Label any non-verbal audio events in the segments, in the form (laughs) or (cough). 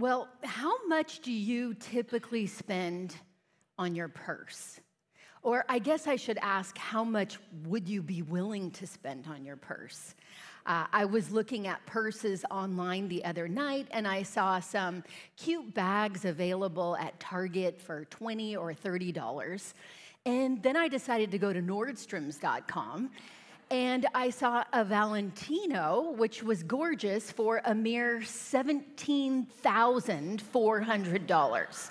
Well, how much do you typically spend on your purse? Or I guess I should ask, how much would you be willing to spend on your purse? Uh, I was looking at purses online the other night and I saw some cute bags available at Target for 20 or $30. And then I decided to go to Nordstroms.com and I saw a Valentino, which was gorgeous, for a mere $17,400.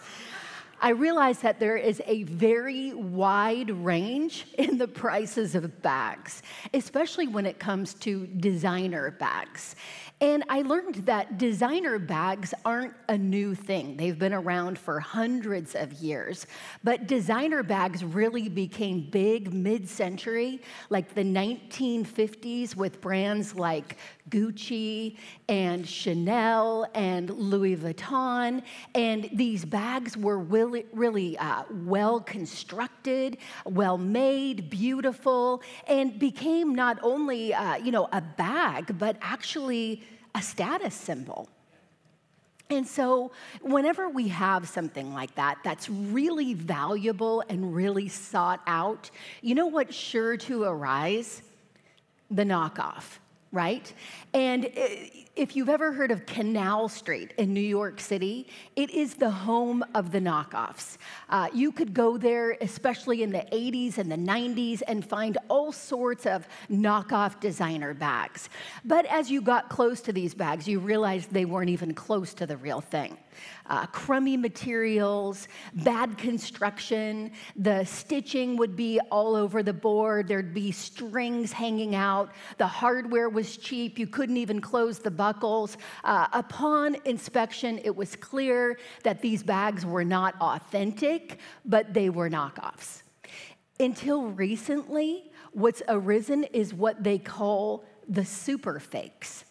I realized that there is a very wide range in the prices of bags, especially when it comes to designer bags. And I learned that designer bags aren't a new thing. They've been around for hundreds of years. But designer bags really became big mid century, like the 1950s, with brands like Gucci and Chanel and Louis Vuitton. And these bags were really, really uh, well constructed, well made, beautiful, and became not only, uh, you know, a bag, but actually a status symbol. And so, whenever we have something like that that's really valuable and really sought out, you know what's sure to arise? The knockoff right? And if you've ever heard of Canal Street in New York City, it is the home of the knockoffs. Uh, you could go there, especially in the 80s and the 90s, and find all sorts of knockoff designer bags. But as you got close to these bags, you realized they weren't even close to the real thing uh, crummy materials, bad construction. The stitching would be all over the board. There'd be strings hanging out. The hardware was cheap. You couldn't even close the buckles. Uh, upon inspection, it was clear that these bags were not authentic, but they were knockoffs. Until recently, what's arisen is what they call the super fakes.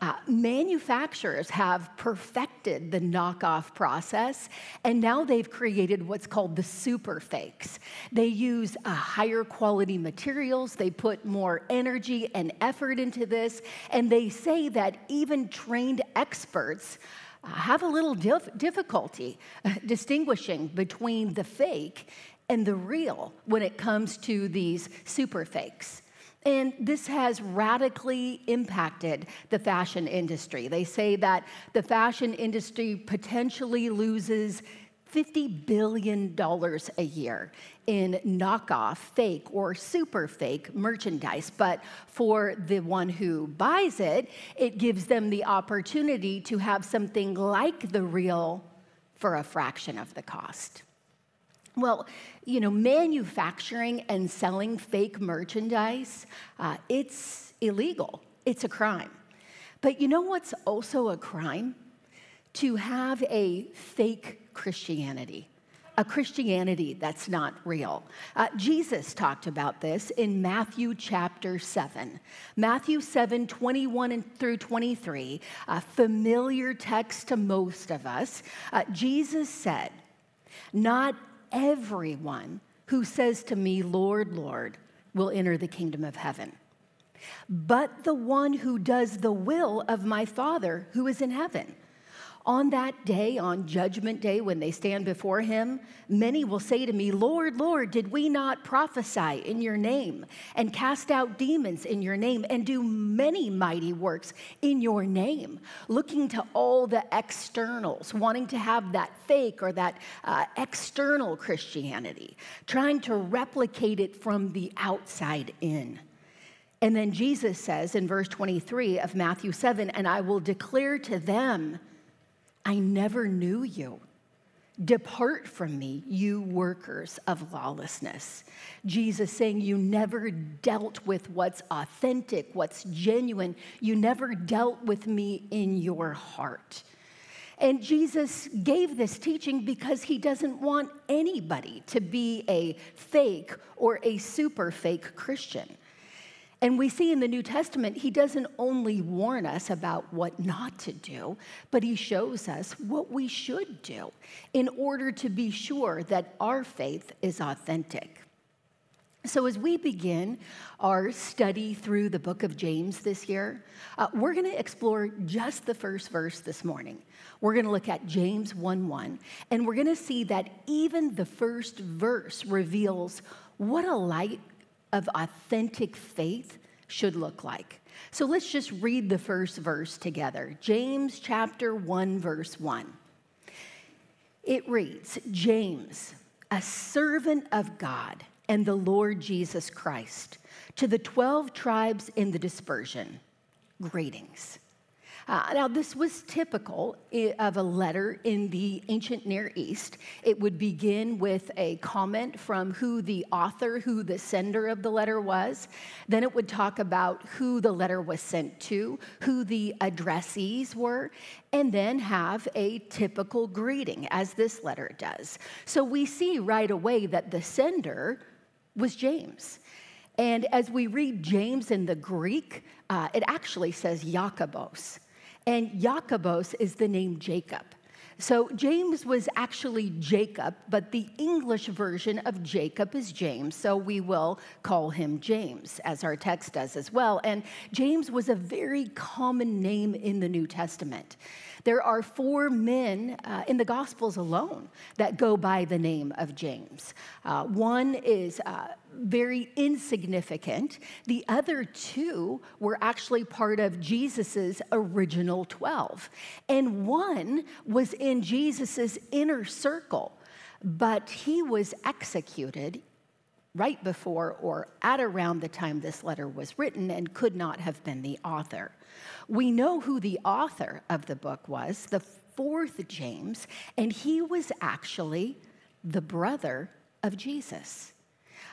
Uh, manufacturers have perfected the knockoff process, and now they've created what's called the super fakes. They use uh, higher quality materials, they put more energy and effort into this, and they say that even trained experts uh, have a little dif- difficulty uh, distinguishing between the fake and the real when it comes to these super fakes. And this has radically impacted the fashion industry. They say that the fashion industry potentially loses $50 billion a year in knockoff, fake, or super fake merchandise. But for the one who buys it, it gives them the opportunity to have something like the real for a fraction of the cost. Well, you know, manufacturing and selling fake merchandise, uh, it's illegal. It's a crime. But you know what's also a crime? To have a fake Christianity, a Christianity that's not real. Uh, Jesus talked about this in Matthew chapter 7. Matthew 7, 21 through 23, a familiar text to most of us. Uh, Jesus said, Not everyone who says to me, Lord, Lord, will enter the kingdom of heaven, but the one who does the will of my Father who is in heaven. On that day, on Judgment Day, when they stand before him, many will say to me, Lord, Lord, did we not prophesy in your name and cast out demons in your name and do many mighty works in your name? Looking to all the externals, wanting to have that fake or that uh, external Christianity, trying to replicate it from the outside in. And then Jesus says in verse 23 of Matthew 7, and I will declare to them, I never knew you. Depart from me, you workers of lawlessness. Jesus saying, You never dealt with what's authentic, what's genuine. You never dealt with me in your heart. And Jesus gave this teaching because he doesn't want anybody to be a fake or a super fake Christian. And we see in the New Testament, he doesn't only warn us about what not to do, but he shows us what we should do in order to be sure that our faith is authentic. So, as we begin our study through the book of James this year, uh, we're going to explore just the first verse this morning. We're going to look at James 1 1, and we're going to see that even the first verse reveals what a light of authentic faith should look like. So, let's just read the first verse together James chapter 1, verse 1. It reads James, a servant of God and the Lord Jesus Christ. To the 12 tribes in the dispersion, greetings. Uh, now, this was typical of a letter in the ancient Near East. It would begin with a comment from who the author, who the sender of the letter was. Then it would talk about who the letter was sent to, who the addressees were, and then have a typical greeting, as this letter does. So we see right away that the sender was James. And as we read James in the Greek, uh, it actually says Jakobos. And Jakobos is the name Jacob. So James was actually Jacob, but the English version of Jacob is James, so we will call him James, as our text does as well. And James was a very common name in the New Testament. There are four men uh, in the Gospels alone that go by the name of James. Uh, one is uh, very insignificant, the other two were actually part of Jesus's original 12. And one was in Jesus's inner circle, but he was executed right before or at around the time this letter was written and could not have been the author. We know who the author of the book was, the fourth James, and he was actually the brother of Jesus.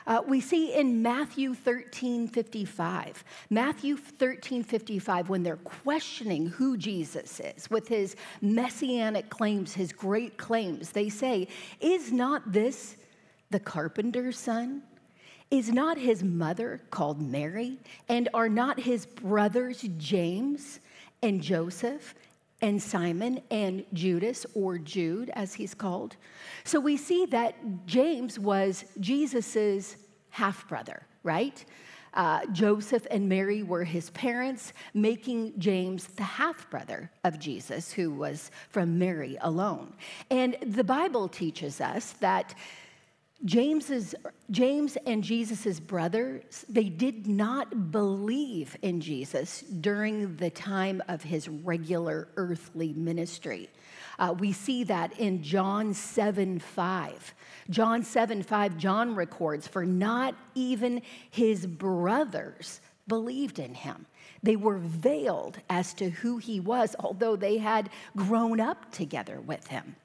Uh, we see in Matthew 13 55, Matthew 13 55, when they're questioning who Jesus is with his messianic claims, his great claims, they say, Is not this the carpenter's son? Is not his mother called Mary? And are not his brothers James and Joseph and Simon and Judas, or Jude as he's called? So we see that James was Jesus's half brother, right? Uh, Joseph and Mary were his parents, making James the half brother of Jesus, who was from Mary alone. And the Bible teaches us that James's, James and Jesus' brothers, they did not believe in Jesus during the time of his regular earthly ministry. Uh, we see that in John 7 5. John 7 5, John records, for not even his brothers believed in him. They were veiled as to who he was, although they had grown up together with him.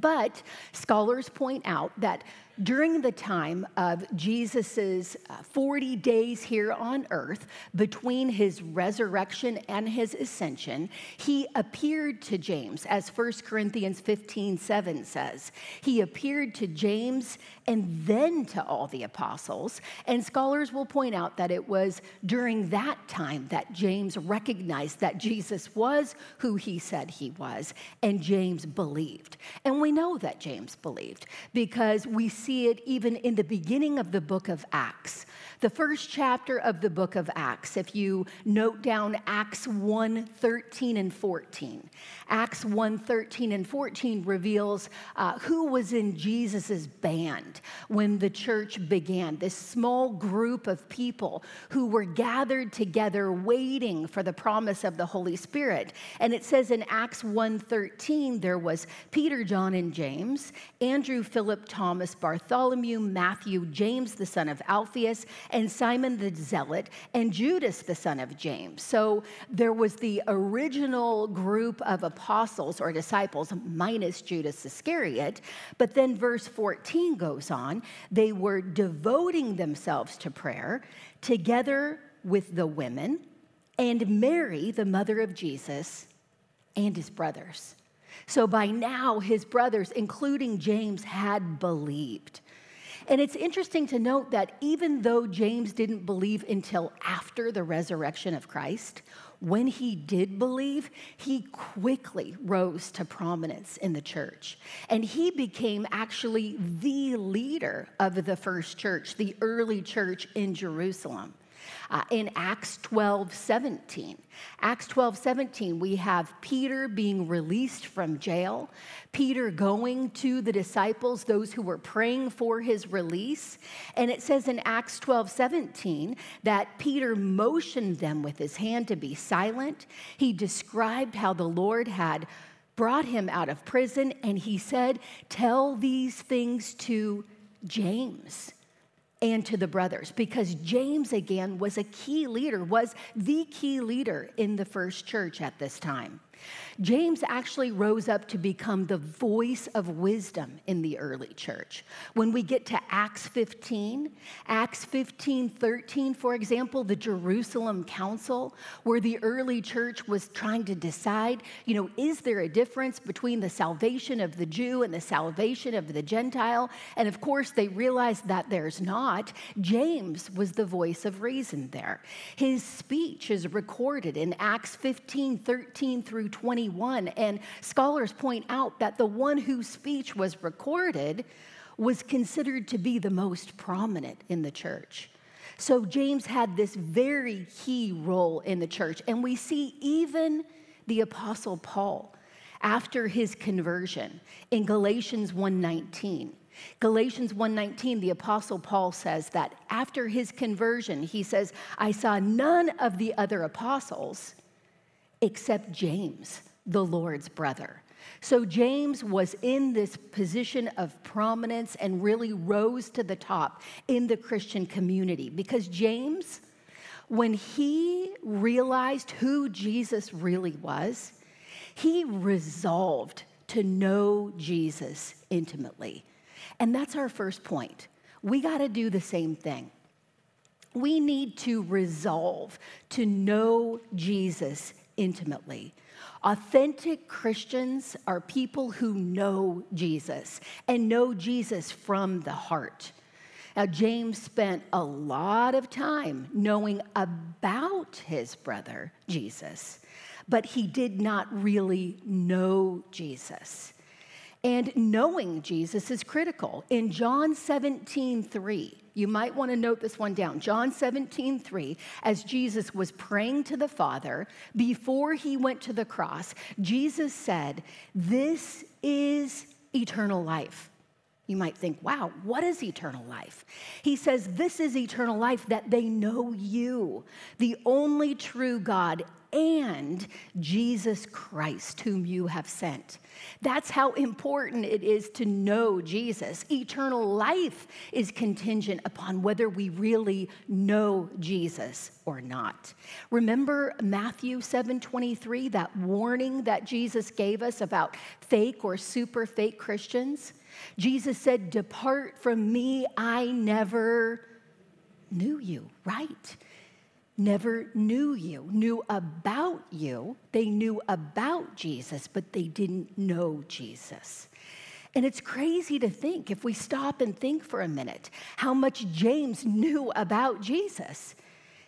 But scholars point out that during the time of Jesus' uh, 40 days here on earth, between his resurrection and his ascension, he appeared to James, as 1 Corinthians 15 7 says. He appeared to James and then to all the apostles. And scholars will point out that it was during that time that James recognized that Jesus was who he said he was, and James believed. And we know that James believed because we see it even in the beginning of the book of Acts. The first chapter of the book of Acts, if you note down Acts 1 13 and 14. Acts 1 13 and 14 reveals uh, who was in Jesus' band when the church began. This small group of people who were gathered together waiting for the promise of the Holy Spirit. And it says in Acts 1 13, there was Peter, John, and James, Andrew, Philip, Thomas, Bartholomew, Matthew, James, the son of Alphaeus, and Simon the Zealot, and Judas, the son of James. So there was the original group of apostles or disciples, minus Judas Iscariot. But then verse 14 goes on they were devoting themselves to prayer together with the women and Mary, the mother of Jesus, and his brothers. So by now, his brothers, including James, had believed. And it's interesting to note that even though James didn't believe until after the resurrection of Christ, when he did believe, he quickly rose to prominence in the church. And he became actually the leader of the first church, the early church in Jerusalem uh, in Acts 12 17. Acts 12 17, we have Peter being released from jail, Peter going to the disciples, those who were praying for his release. And it says in Acts 12 17 that Peter motioned them with his hand to be silent. He described how the Lord had brought him out of prison, and he said, Tell these things to James and to the brothers because James, again, was a key leader, was the key leader in the first church at this time. James actually rose up to become the voice of wisdom in the early church. When we get to Acts 15, Acts 15 13, for example, the Jerusalem Council, where the early church was trying to decide, you know, is there a difference between the salvation of the Jew and the salvation of the Gentile? And of course, they realized that there's not. James was the voice of reason there. His speech is recorded in Acts 15 13 through 21. And scholars point out that the one whose speech was recorded was considered to be the most prominent in the church. So James had this very key role in the church. And we see even the apostle Paul after his conversion in Galatians 1:19. Galatians 1:19 the apostle Paul says that after his conversion he says I saw none of the other apostles except James, the Lord's brother. So James was in this position of prominence and really rose to the top in the Christian community because James, when he realized who Jesus really was, he resolved to know Jesus intimately. And that's our first point. We got to do the same thing. We need to resolve to know Jesus intimately. Authentic Christians are people who know Jesus and know Jesus from the heart. Now, James spent a lot of time knowing about his brother, Jesus, but he did not really know Jesus. And knowing Jesus is critical. In John 17, 3, you might want to note this one down. John 17, 3, as Jesus was praying to the Father before he went to the cross, Jesus said, This is eternal life. You might think, wow, what is eternal life? He says, This is eternal life that they know you, the only true God, and Jesus Christ, whom you have sent. That's how important it is to know Jesus. Eternal life is contingent upon whether we really know Jesus or not. Remember Matthew 7:23, that warning that Jesus gave us about fake or super fake Christians? Jesus said, "Depart from me, I never knew you." Right? never knew you, knew about you. They knew about Jesus, but they didn't know Jesus. And it's crazy to think, if we stop and think for a minute, how much James knew about Jesus.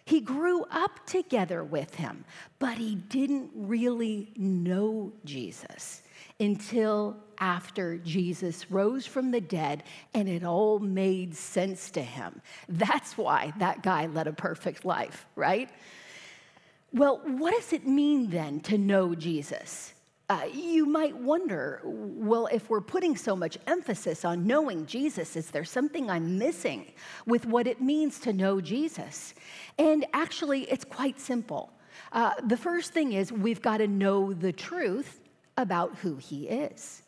He grew up together with him, but he didn't really know Jesus until after Jesus rose from the dead and it all made sense to him. That's why that guy led a perfect life, right? Well, what does it mean then to know Jesus? Uh, you might wonder, well, if we're putting so much emphasis on knowing Jesus, is there something I'm missing with what it means to know Jesus? And actually, it's quite simple. Uh, the first thing is we've got to know the truth about who he is.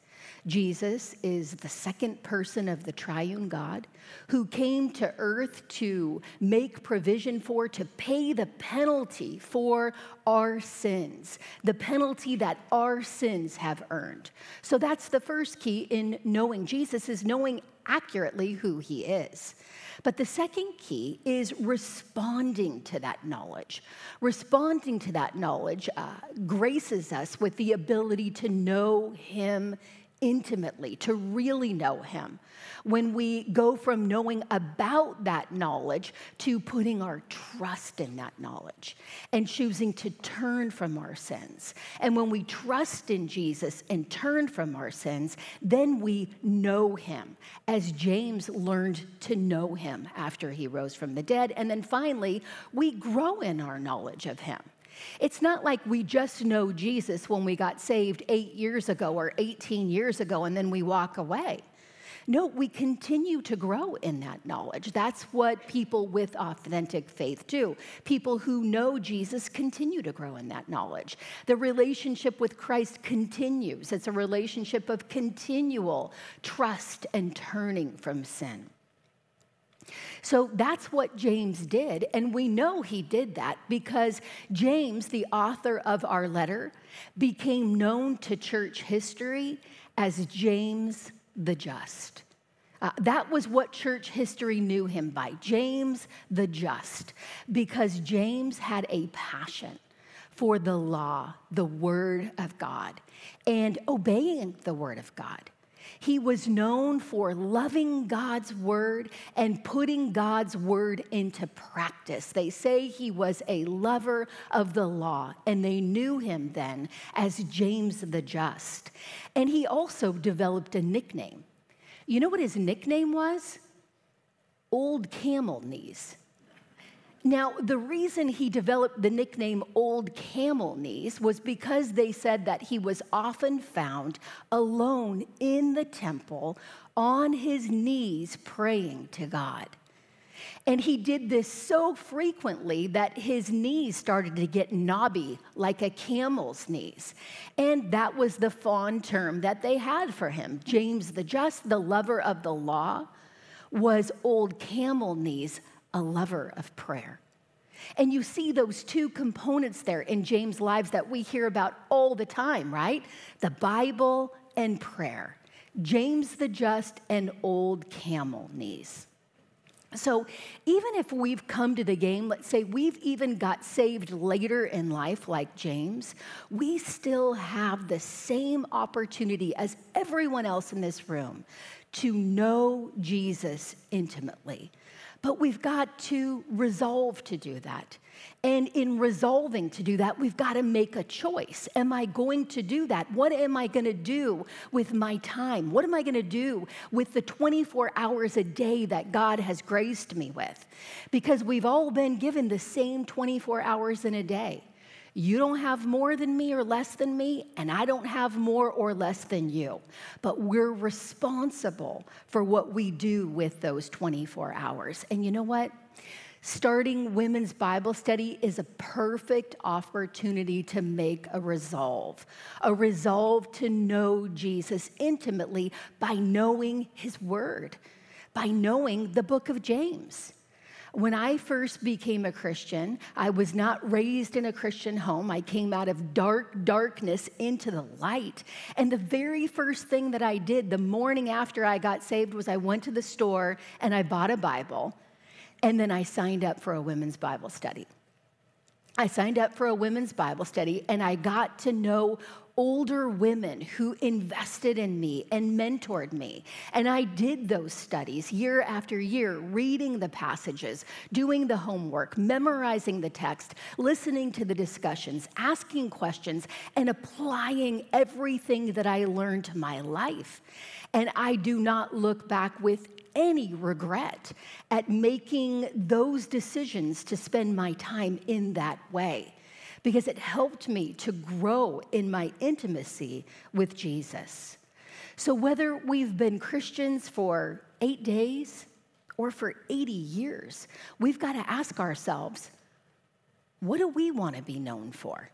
Jesus is the second person of the triune God who came to earth to make provision for, to pay the penalty for our sins, the penalty that our sins have earned. So that's the first key in knowing Jesus is knowing accurately who he is. But the second key is responding to that knowledge. Responding to that knowledge uh, graces us with the ability to know Him intimately, to really know Him. When we go from knowing about that knowledge to putting our trust in that knowledge and choosing to turn from our sins. And when we trust in Jesus and turn from our sins, then we know Him, as James learned to know Him after he rose from the dead. And then finally, we grow in our knowledge of Him. It's not like we just know Jesus when we got saved eight years ago or 18 years ago and then we walk away. No, we continue to grow in that knowledge. That's what people with authentic faith do. People who know Jesus continue to grow in that knowledge. The relationship with Christ continues, it's a relationship of continual trust and turning from sin. So that's what James did. And we know he did that because James, the author of our letter, became known to church history as James the Just. Uh, that was what church history knew him by James the Just, because James had a passion for the law, the Word of God, and obeying the Word of God. He was known for loving God's word and putting God's word into practice. They say he was a lover of the law, and they knew him then as James the Just. And he also developed a nickname. You know what his nickname was? Old Camel Knees. Now, the reason he developed the nickname Old Camel Knees was because they said that he was often found alone in the temple on his knees praying to God. And he did this so frequently that his knees started to get knobby, like a camel's knees. And that was the fond term that they had for him. James the Just, the lover of the law, was old camel knees, a lover of prayer. And you see those two components there in James' lives that we hear about all the time, right? The Bible and prayer. James the Just and old camel knees. So, even if we've come to the game, let's say we've even got saved later in life, like James, we still have the same opportunity as everyone else in this room to know Jesus intimately. But we've got to resolve to do that. And in resolving to do that, we've got to make a choice. Am I going to do that? What am I going to do with my time? What am I going to do with the 24 hours a day that God has graced me with? Because we've all been given the same 24 hours in a day. You don't have more than me or less than me, and I don't have more or less than you. But we're responsible for what we do with those 24 hours. And you know what? Starting women's Bible study is a perfect opportunity to make a resolve, a resolve to know Jesus intimately by knowing his word, by knowing the book of James. When I first became a Christian, I was not raised in a Christian home. I came out of dark darkness into the light. And the very first thing that I did the morning after I got saved was I went to the store and I bought a Bible. And then I signed up for a women's Bible study. I signed up for a women's Bible study and I got to know older women who invested in me and mentored me. And I did those studies year after year, reading the passages, doing the homework, memorizing the text, listening to the discussions, asking questions, and applying everything that I learned to my life. And I do not look back with any regret at making those decisions to spend my time in that way because it helped me to grow in my intimacy with Jesus. So, whether we've been Christians for eight days or for 80 years, we've got to ask ourselves what do we want to be known for?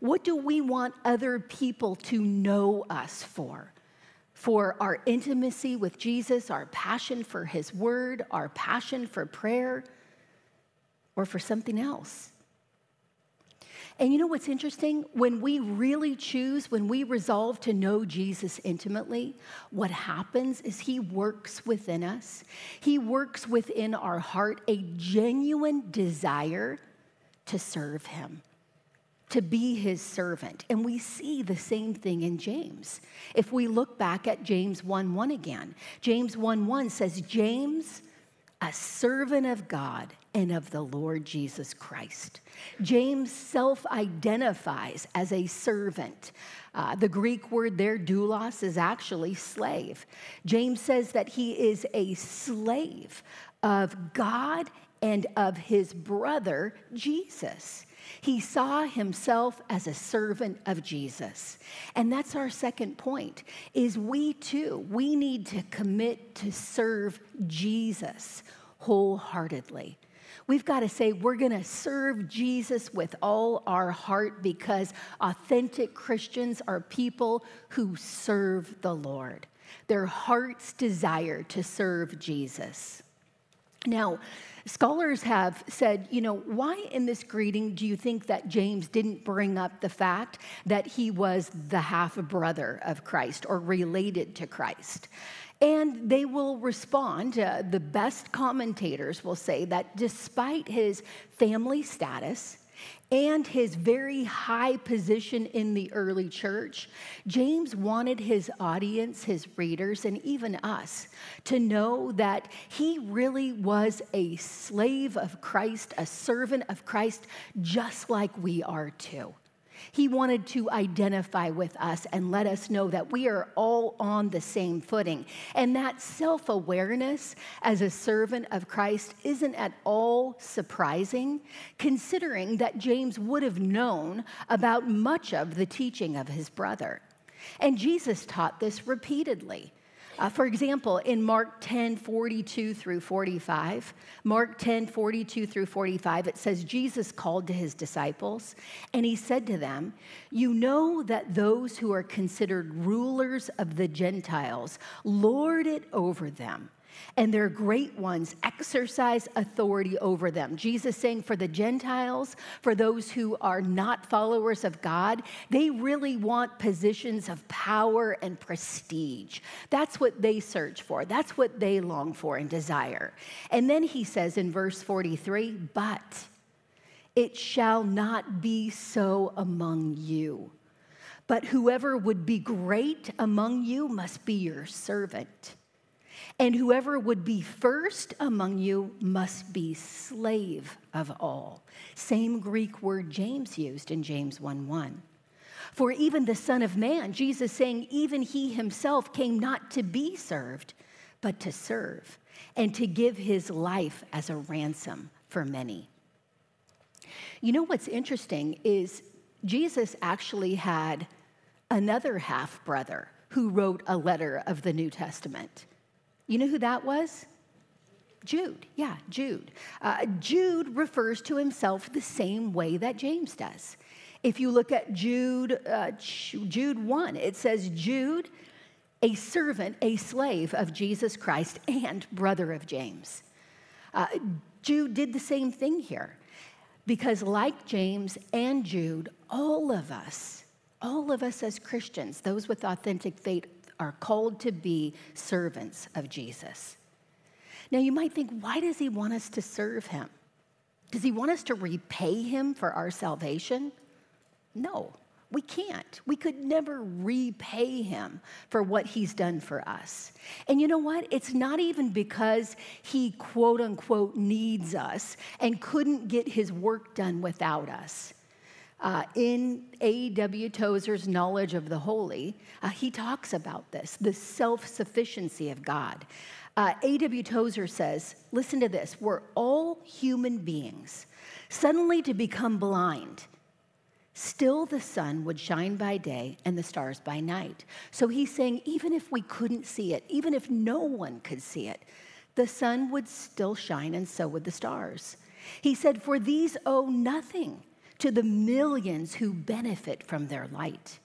What do we want other people to know us for? For our intimacy with Jesus, our passion for His Word, our passion for prayer, or for something else? And you know what's interesting? When we really choose, when we resolve to know Jesus intimately, what happens is He works within us. He works within our heart a genuine desire to serve Him. To be his servant. And we see the same thing in James. If we look back at James 1 1 again, James 1 1 says, James, a servant of God and of the Lord Jesus Christ. James self identifies as a servant. Uh, the Greek word there, doulos, is actually slave. James says that he is a slave of God and of his brother, Jesus. He saw himself as a servant of Jesus. And that's our second point is we too, we need to commit to serve Jesus wholeheartedly. We've got to say we're going to serve Jesus with all our heart because authentic Christians are people who serve the Lord. Their heart's desire to serve Jesus. Now, Scholars have said, you know, why in this greeting do you think that James didn't bring up the fact that he was the half brother of Christ or related to Christ? And they will respond, uh, the best commentators will say that despite his family status, and his very high position in the early church, James wanted his audience, his readers, and even us to know that he really was a slave of Christ, a servant of Christ, just like we are too. He wanted to identify with us and let us know that we are all on the same footing. And that self awareness as a servant of Christ isn't at all surprising, considering that James would have known about much of the teaching of his brother. And Jesus taught this repeatedly. Uh, for example, in Mark 10 42 through 45, Mark 10 42 through 45, it says, Jesus called to his disciples and he said to them, You know that those who are considered rulers of the Gentiles lord it over them and their great ones exercise authority over them. Jesus saying for the Gentiles, for those who are not followers of God, they really want positions of power and prestige. That's what they search for, that's what they long for and desire. And then he says in verse 43 but it shall not be so among you. But whoever would be great among you must be your servant. And whoever would be first among you must be slave of all. Same Greek word James used in James 1 1. For even the Son of Man, Jesus saying, even he himself came not to be served, but to serve, and to give his life as a ransom for many. You know what's interesting is Jesus actually had another half brother who wrote a letter of the New Testament. You know who that was? Jude. Yeah, Jude. Uh, Jude refers to himself the same way that James does. If you look at Jude, uh, Jude 1, it says, Jude, a servant, a slave of Jesus Christ, and brother of James. Uh, Jude did the same thing here because, like James and Jude, all of us, all of us as Christians, those with authentic faith, are called to be servants of Jesus. Now, you might think, why does he want us to serve him? Does he want us to repay him for our salvation? No, we can't. We could never repay him for what he's done for us. And you know what? It's not even because he quote unquote needs us and couldn't get his work done without us. Uh, in A.W. Tozer's Knowledge of the Holy, uh, he talks about this the self sufficiency of God. Uh, A.W. Tozer says, listen to this, we're all human beings, suddenly to become blind. Still, the sun would shine by day and the stars by night. So he's saying, even if we couldn't see it, even if no one could see it, the sun would still shine and so would the stars. He said, For these owe nothing to the millions who benefit from their light.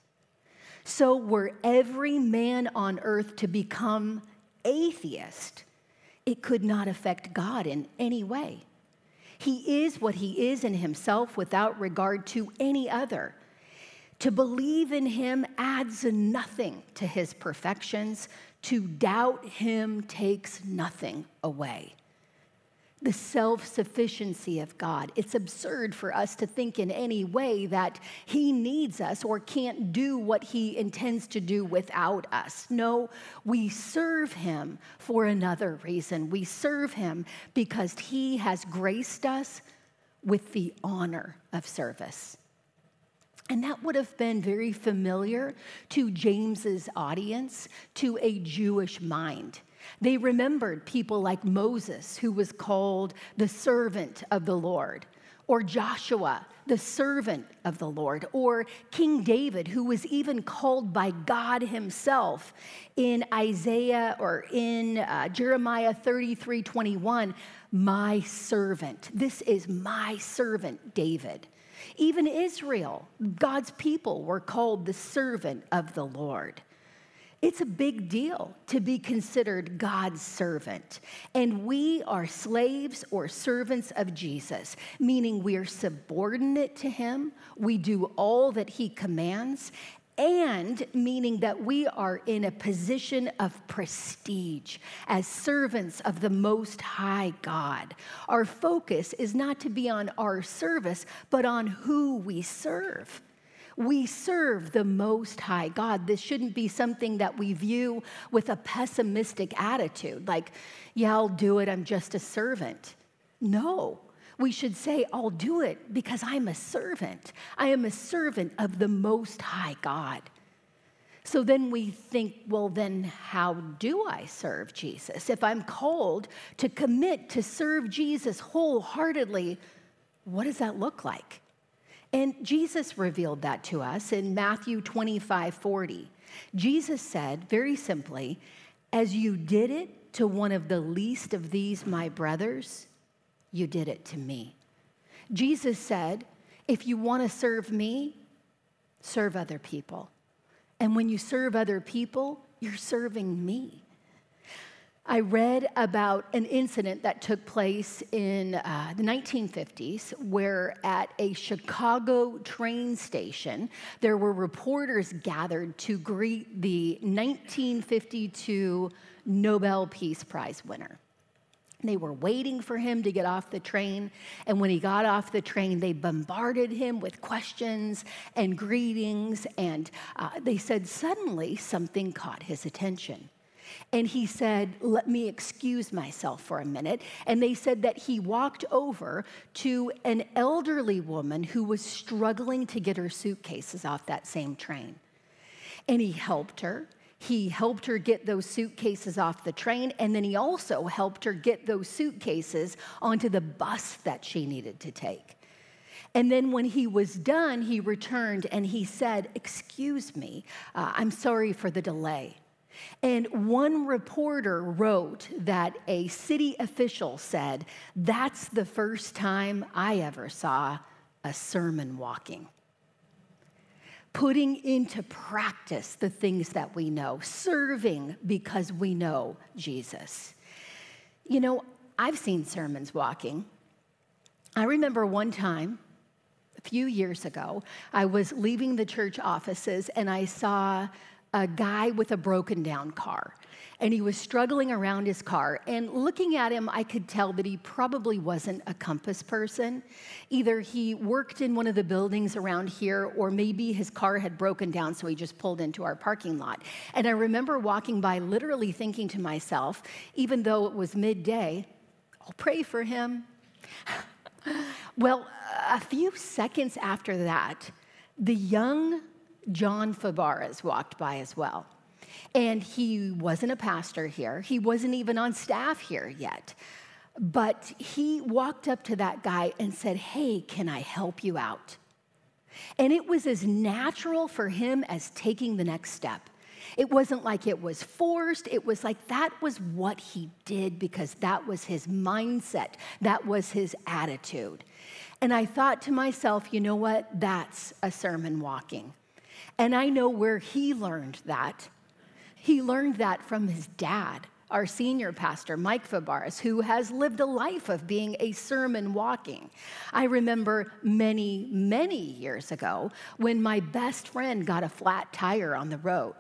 So, were every man on earth to become atheist, it could not affect God in any way. He is what he is in himself without regard to any other. To believe in him adds nothing to his perfections. To doubt him takes nothing away. The self sufficiency of God. It's absurd for us to think in any way that He needs us or can't do what He intends to do without us. No, we serve Him for another reason. We serve Him because He has graced us with the honor of service. And that would have been very familiar to James's audience, to a Jewish mind. They remembered people like Moses, who was called the servant of the Lord, or Joshua, the servant of the Lord, or King David, who was even called by God himself in Isaiah or in uh, Jeremiah 33 21, my servant. This is my servant, David. Even Israel, God's people, were called the servant of the Lord. It's a big deal to be considered God's servant. And we are slaves or servants of Jesus, meaning we are subordinate to him. We do all that he commands, and meaning that we are in a position of prestige as servants of the Most High God. Our focus is not to be on our service, but on who we serve. We serve the Most High God. This shouldn't be something that we view with a pessimistic attitude, like, yeah, I'll do it, I'm just a servant. No, we should say, I'll do it because I'm a servant. I am a servant of the Most High God. So then we think, well, then how do I serve Jesus? If I'm called to commit to serve Jesus wholeheartedly, what does that look like? And Jesus revealed that to us in Matthew 25 40. Jesus said, very simply, as you did it to one of the least of these, my brothers, you did it to me. Jesus said, if you want to serve me, serve other people. And when you serve other people, you're serving me. I read about an incident that took place in uh, the 1950s where at a Chicago train station, there were reporters gathered to greet the 1952 Nobel Peace Prize winner. They were waiting for him to get off the train. And when he got off the train, they bombarded him with questions and greetings. And uh, they said suddenly something caught his attention. And he said, Let me excuse myself for a minute. And they said that he walked over to an elderly woman who was struggling to get her suitcases off that same train. And he helped her. He helped her get those suitcases off the train, and then he also helped her get those suitcases onto the bus that she needed to take. And then when he was done, he returned and he said, Excuse me, uh, I'm sorry for the delay. And one reporter wrote that a city official said, That's the first time I ever saw a sermon walking putting into practice the things that we know, serving because we know Jesus. You know, I've seen sermons walking. I remember one time, a few years ago, I was leaving the church offices and I saw a guy with a broken down car and he was struggling around his car. And looking at him, I could tell that he probably wasn't a compass person. Either he worked in one of the buildings around here, or maybe his car had broken down, so he just pulled into our parking lot. And I remember walking by, literally thinking to myself, even though it was midday, I'll pray for him. (laughs) well, a few seconds after that, the young John Fabarez walked by as well. And he wasn't a pastor here, he wasn't even on staff here yet. But he walked up to that guy and said, Hey, can I help you out? And it was as natural for him as taking the next step. It wasn't like it was forced. It was like that was what he did because that was his mindset, that was his attitude. And I thought to myself, you know what? That's a sermon walking. And I know where he learned that. He learned that from his dad, our senior pastor, Mike Fabarez, who has lived a life of being a sermon walking. I remember many, many years ago when my best friend got a flat tire on the road.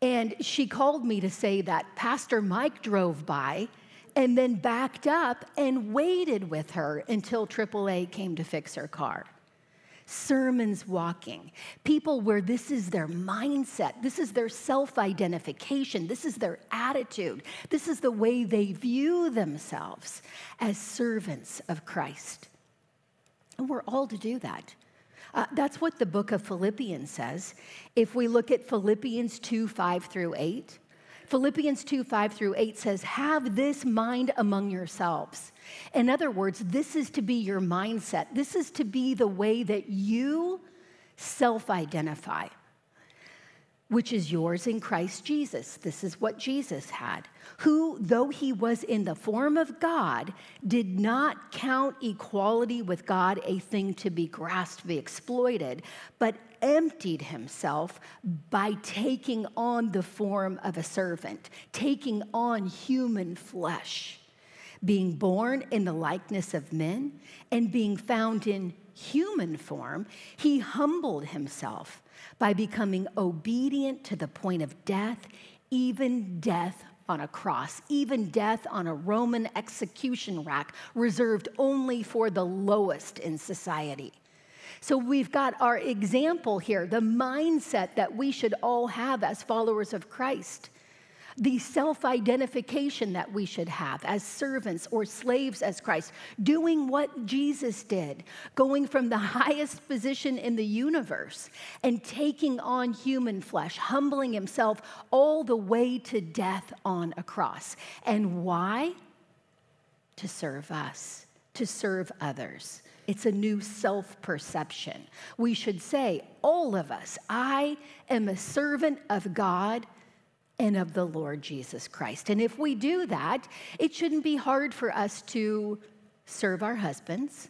And she called me to say that Pastor Mike drove by and then backed up and waited with her until AAA came to fix her car. Sermons walking, people where this is their mindset, this is their self identification, this is their attitude, this is the way they view themselves as servants of Christ. And we're all to do that. Uh, that's what the book of Philippians says. If we look at Philippians 2 5 through 8, Philippians 2 5 through 8 says, Have this mind among yourselves. In other words, this is to be your mindset. This is to be the way that you self identify which is yours in Christ Jesus. This is what Jesus had, who, though he was in the form of God, did not count equality with God a thing to be grasped, be exploited, but emptied himself by taking on the form of a servant, taking on human flesh, being born in the likeness of men, and being found in human form, he humbled himself by becoming obedient to the point of death, even death on a cross, even death on a Roman execution rack reserved only for the lowest in society. So we've got our example here, the mindset that we should all have as followers of Christ the self identification that we should have as servants or slaves as Christ, doing what Jesus did, going from the (laughs) highest position in the universe and taking on human flesh, humbling himself all the way to death on a cross. And why? To serve us, to serve others. It's a new self perception. We should say, all of us, I am a servant of God and of the Lord Jesus Christ. And if we do that, it shouldn't be hard for us to serve our husbands,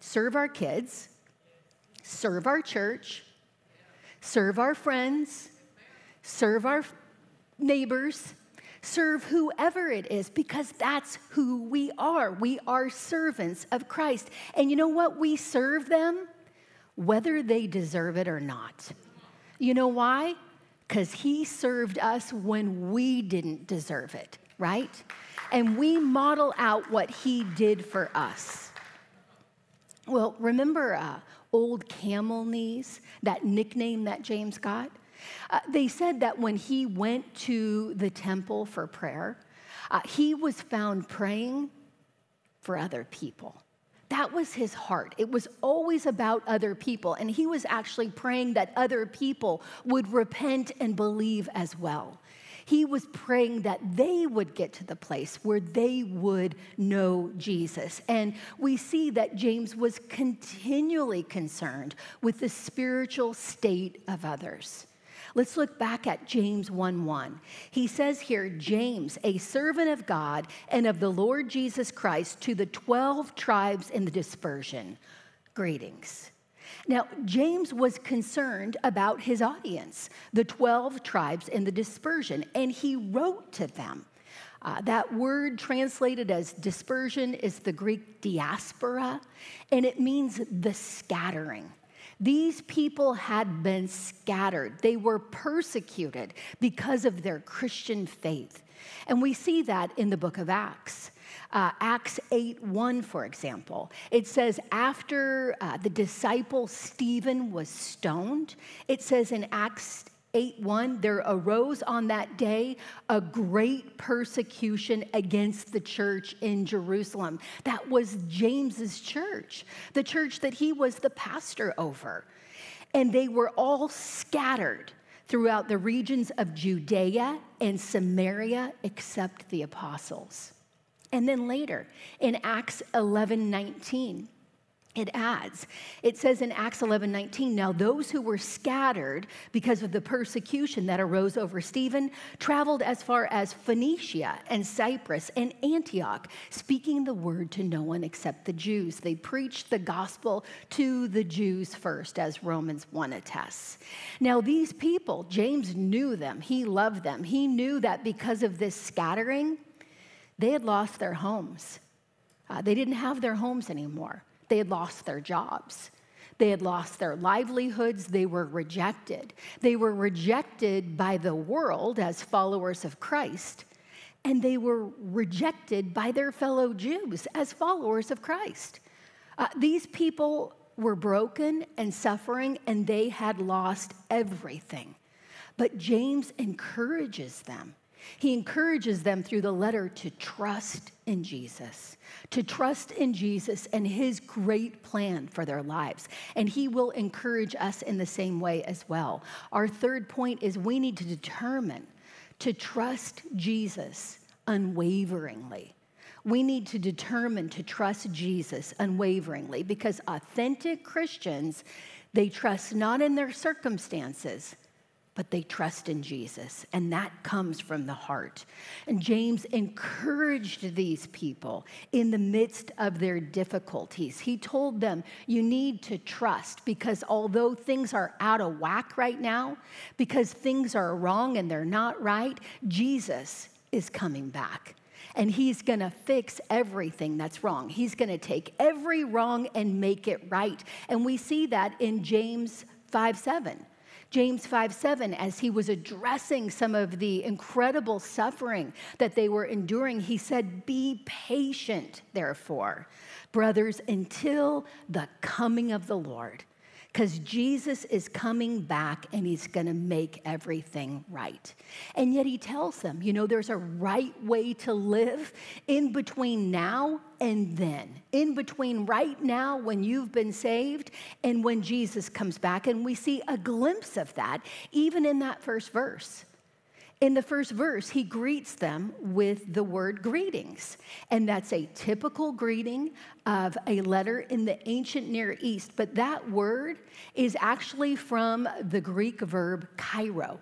serve our kids, serve our church, serve our friends, serve our neighbors, serve whoever it is, because that's who we are. We are servants of Christ. And you know what? We serve them whether they deserve it or not. You know why? because he served us when we didn't deserve it, right? And we model out what he did for us. Well, remember uh, old camel knees, that nickname that James got? Uh, they said that when he went to the temple for prayer, uh, he was found praying for other people. That was his heart. It was always about other people. And he was actually praying that other people would repent and believe as well. He was praying that they would get to the place where they would know Jesus. And we see that James was continually concerned with the spiritual state of others. Let's look back at James 1 1. He says here, James, a servant of God and of the Lord Jesus Christ, to the 12 tribes in the dispersion, greetings. Now, James was concerned about his audience, the 12 tribes in the dispersion, and he wrote to them. Uh, that word translated as dispersion is the Greek diaspora, and it means the scattering. These people had been scattered, they were persecuted because of their Christian faith. And we see that in the book of Acts. Uh, Acts 8 1, for example, it says, after uh, the disciple Stephen was stoned, it says in Acts 8 1, there arose on that day a great persecution against the church in Jerusalem. That was James's church, the church that he was the pastor over. And they were all scattered throughout the regions of Judea and Samaria except the apostles. And then later in Acts 11 19, it adds it says in acts 11 19 now those who were scattered because of the persecution that arose over stephen traveled as far as phoenicia and cyprus and antioch speaking the word to no one except the jews. They preached the gospel to the jews first as romans 1 attests. Now these people james knew them. He loved them. He knew that because of this scattering they had lost their homes. Uh, they didn't have their homes anymore they had lost their jobs. They had lost their livelihoods. They were rejected. They were rejected by the world as followers of Christ. and they were rejected by their fellow Jews as followers of Christ. Uh, these people were broken and suffering, and they had lost everything. But James encourages them. He encourages them through the letter to trust in Jesus, to trust in Jesus and his great plan for their lives. And he will encourage us in the same way as well. Our third point is we need to determine to trust Jesus unwaveringly. We need to determine to trust Jesus unwaveringly because authentic Christians, they trust not in their circumstances, but they trust in Jesus, and that comes from the heart. And James encouraged these people in the midst of their difficulties. He told them, You need to trust because although things are out of whack right now, because things are wrong and they're not right, Jesus is coming back. And he's gonna fix everything that's wrong. He's gonna take every wrong and make it right. And we see that in James 5 7 James 5 7, as he was addressing some of the incredible suffering that they were enduring, he said, Be patient, therefore, brothers, until the coming of the Lord because Jesus is coming back and he's going to make everything right. And yet he tells them, you know, there's a right way to live in between now and then, in between right now when you've been saved and when Jesus comes back. And we see a glimpse of that even in that first verse. In the first verse, he greets them with the word greetings. And that's a typical greeting of a letter in the ancient Near East. But that word is actually from the Greek verb kairo.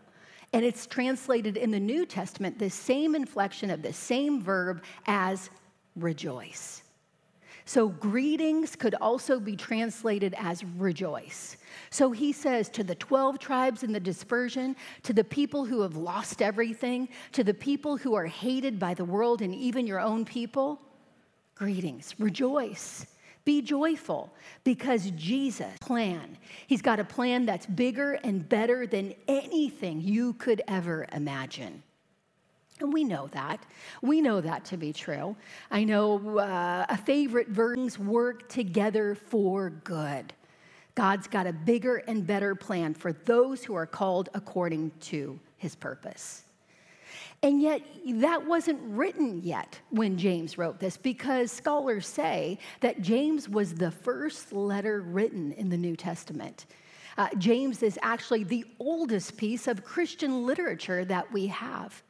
And it's translated in the New Testament, the same inflection of the same verb as rejoice. So, greetings could also be translated as rejoice. So he says to the 12 tribes in the dispersion, to the people who have lost everything, to the people who are hated by the world and even your own people, greetings, rejoice. Be joyful because Jesus' plan, he's got a plan that's bigger and better than anything you could ever imagine. And we know that. We know that to be true. I know uh, a favorite verse work together for good. God's got a bigger and better plan for those who are called according to his purpose. And yet, that wasn't written yet when James wrote this because scholars say that James was the first letter written in the New Testament. Uh, James is actually the oldest piece of Christian literature that we have.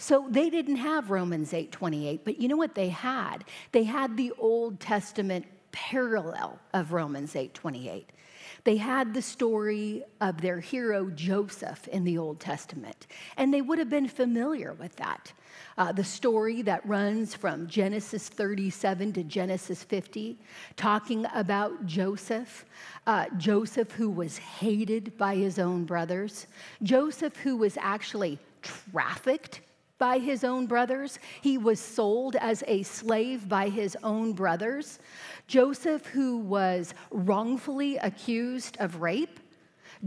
So they didn't have Romans 8:28, but you know what they had? They had the Old Testament parallel of Romans 8:28. They had the story of their hero Joseph in the Old Testament, and they would have been familiar with that. Uh, the story that runs from Genesis 37 to Genesis 50, talking about Joseph, uh, Joseph who was hated by his own brothers, Joseph who was actually trafficked by his own brothers. He was sold as a slave by his own brothers. Joseph, who was wrongfully accused of rape.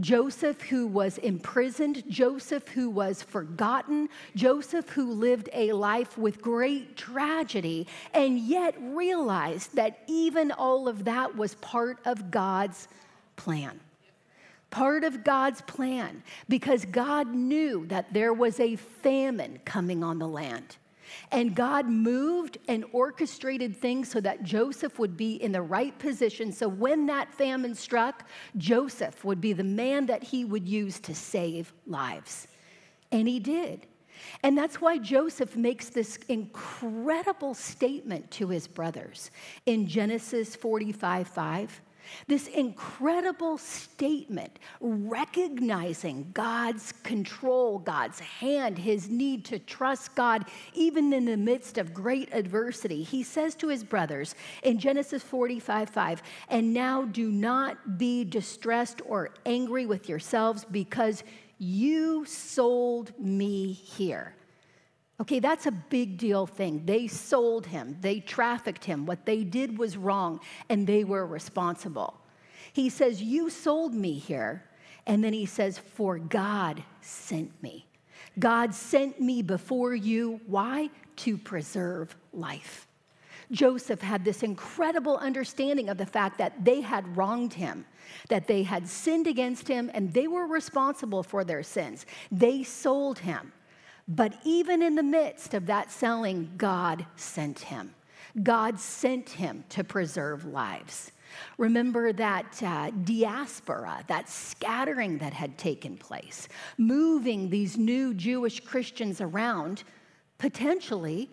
Joseph, who was imprisoned, Joseph, who was forgotten, Joseph, who lived a life with great tragedy, and yet realized that even all of that was part of God's plan part of God's plan because God knew that there was a famine coming on the land. And God moved and orchestrated things so that Joseph would be in the right position. So when that famine struck, Joseph would be the man that he would use to save lives. And he did. And that's why Joseph makes this incredible statement to his brothers in Genesis 45 5. This incredible statement recognizing God's control, God's hand, his need to trust God, even in the midst of great adversity. He says to his brothers in Genesis 45 5, and now do not be distressed or angry with yourselves because you sold me here. Okay, that's a big deal thing. They sold him, they trafficked him. What they did was wrong, and they were responsible. He says, You sold me here. And then he says, For God sent me. God sent me before you. Why? To preserve life. Joseph had this incredible understanding of the fact that they had wronged him, that they had sinned against him, and they were responsible for their sins. They sold him. But even in the midst of that selling, God sent him. God sent him to preserve lives. Remember that uh, diaspora, that scattering that had taken place, moving these new Jewish Christians around potentially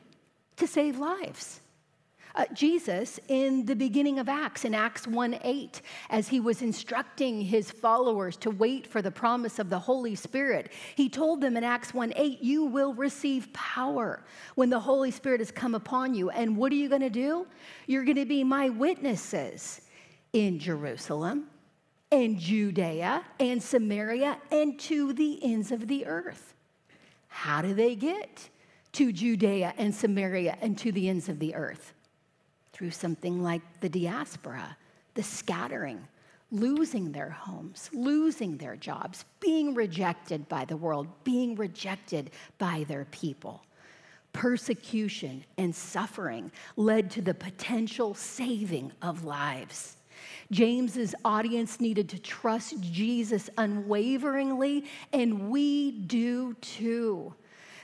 to save lives. Uh, Jesus, in the beginning of Acts, in Acts 1 8, as he was instructing his followers to wait for the promise of the Holy Spirit, he told them in Acts 1 8, You will receive power when the Holy Spirit has come upon you. And what are you going to do? You're going to be my witnesses in Jerusalem, and Judea, and Samaria, and to the ends of the earth. How do they get to Judea and Samaria and to the ends of the earth? Through something like the diaspora, the scattering, losing their homes, losing their jobs, being rejected by the world, being rejected by their people. Persecution and suffering led to the potential saving of lives. James's audience needed to trust Jesus unwaveringly, and we do too,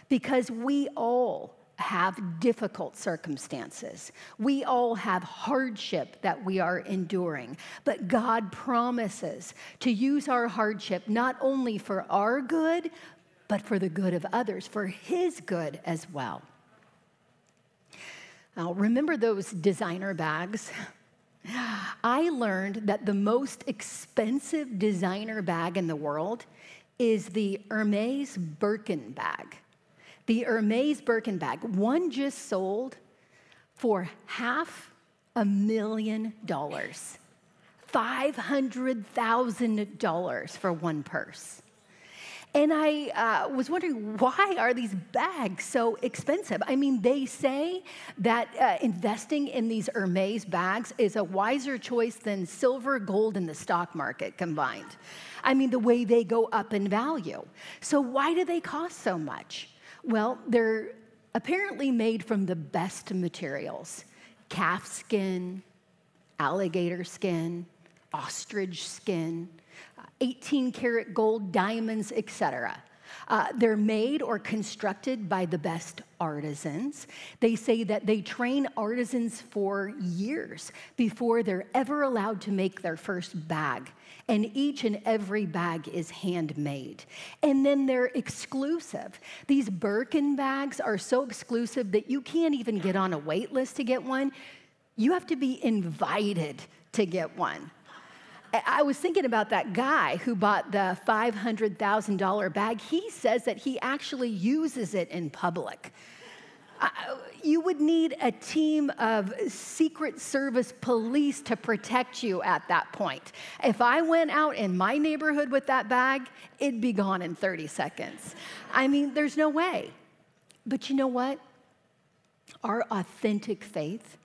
because we all have difficult circumstances. We all have hardship that we are enduring. But God promises to use our hardship not only for our good, but for the good of others, for His good as well. Now, remember those designer bags? I learned that the most expensive designer bag in the world is the Hermes Birkin bag. The Hermes Birkin bag, one just sold for half a million dollars. $500,000 for one purse. And I uh, was wondering why are these bags so expensive? I mean, they say that uh, investing in these Hermes bags is a wiser choice than silver, gold, and the stock market combined. I mean, the way they go up in value. So why do they cost so much? Well, they're apparently made from the best materials: calf skin, alligator skin, ostrich skin 18 karat gold, diamonds, etc. Uh, they're made or constructed by the best artisans. They say that they train artisans for years before they're ever allowed to make their first bag. And each and every bag is handmade. And then they're exclusive. These Birkin bags are so exclusive that you can't even get on a wait list to get one. You have to be invited to get one. I was thinking about that guy who bought the $500,000 bag. He says that he actually uses it in public. You would need a team of Secret Service police to protect you at that point. If I went out in my neighborhood with that bag, it'd be gone in 30 seconds. I mean, there's no way. But you know what? Our authentic faith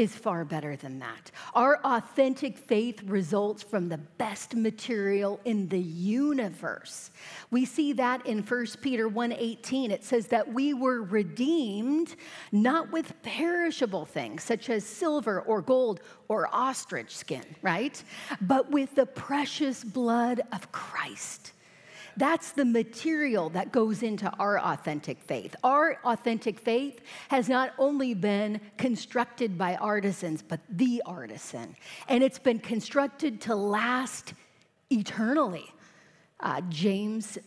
is far better than that. Our authentic faith results from the best material in the universe. We see that in 1 Peter 1:18. It says that we were redeemed not with perishable things such as silver or gold or ostrich skin, right? But with the precious blood of Christ that's the material that goes into our authentic faith. Our authentic faith has not only been constructed by artisans, but the artisan. And it's been constructed to last eternally. Uh, James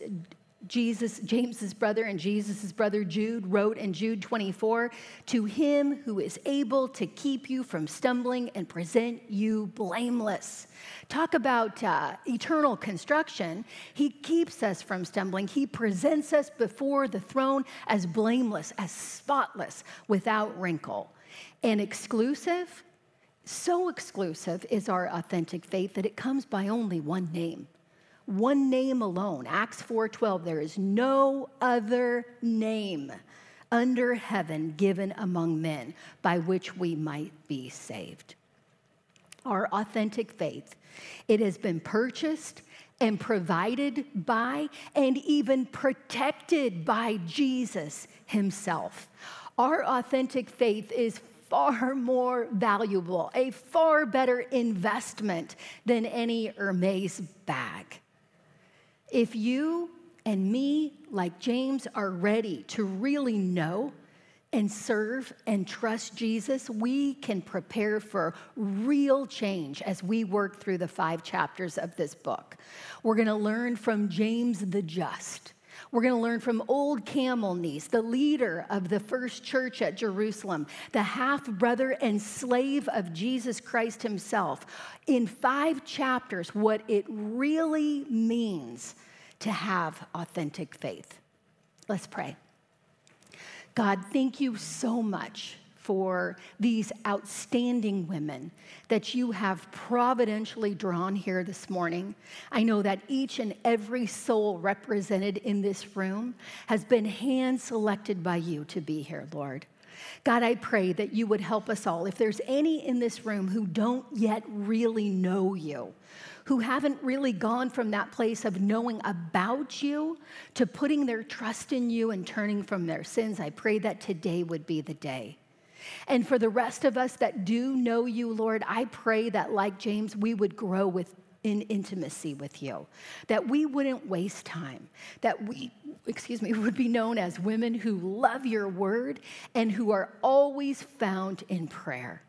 Jesus, James's brother and Jesus's brother Jude wrote in Jude 24, to him who is able to keep you from stumbling and present you blameless. Talk about uh, eternal construction. He keeps us from stumbling. He presents us before the throne as blameless, as spotless, without wrinkle. And exclusive, so exclusive is our authentic faith that it comes by only one name one name alone acts 4:12 there is no other name under heaven given among men by which we might be saved our authentic faith it has been purchased and provided by and even protected by Jesus himself. Our authentic faith is far more valuable, a far better investment than any Hermes bag. If you and me, like James, are ready to really know and serve and trust Jesus, we can prepare for real change as we work through the five chapters of this book. We're going to learn from James the Just. We're going to learn from old camel knees, the leader of the first church at Jerusalem, the half brother and slave of Jesus Christ himself, in five chapters, what it really means to have authentic faith. Let's pray. God, thank you so much for these outstanding women that you have providentially drawn here this morning. I know that each and every soul represented in this room has been hand selected by you to be here, Lord. God, I pray that you would help us all. If there's any in this room who don't yet really know you, who haven't really gone from that place of knowing about you to putting their trust in you and turning from their sins, I pray that today would be the day. And for the rest of us that do know you, Lord, I pray that, like James, we would grow with in intimacy with you, that we wouldn't waste time, that we, excuse me, (laughs) would be known as women who love your word and who are always found in prayer.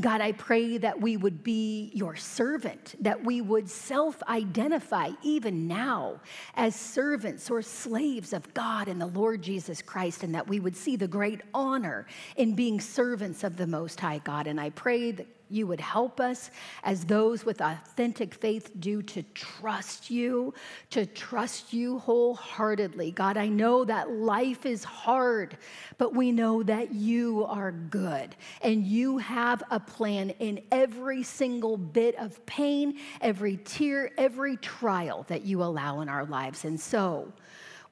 God, I pray that we would be your servant, that we would self identify even now as servants or slaves of God and the Lord Jesus Christ, and that we would see the great honor in being servants of the Most High God. And I pray that you would help us as those with authentic faith do to trust you, to trust you wholeheartedly. God, I know that life is hard, but we know that you are good and you have a plan in every single bit of pain, every tear, every trial that you allow in our lives. And so,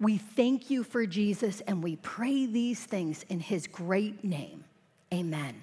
we thank you for Jesus and we pray these things in his great name. Amen.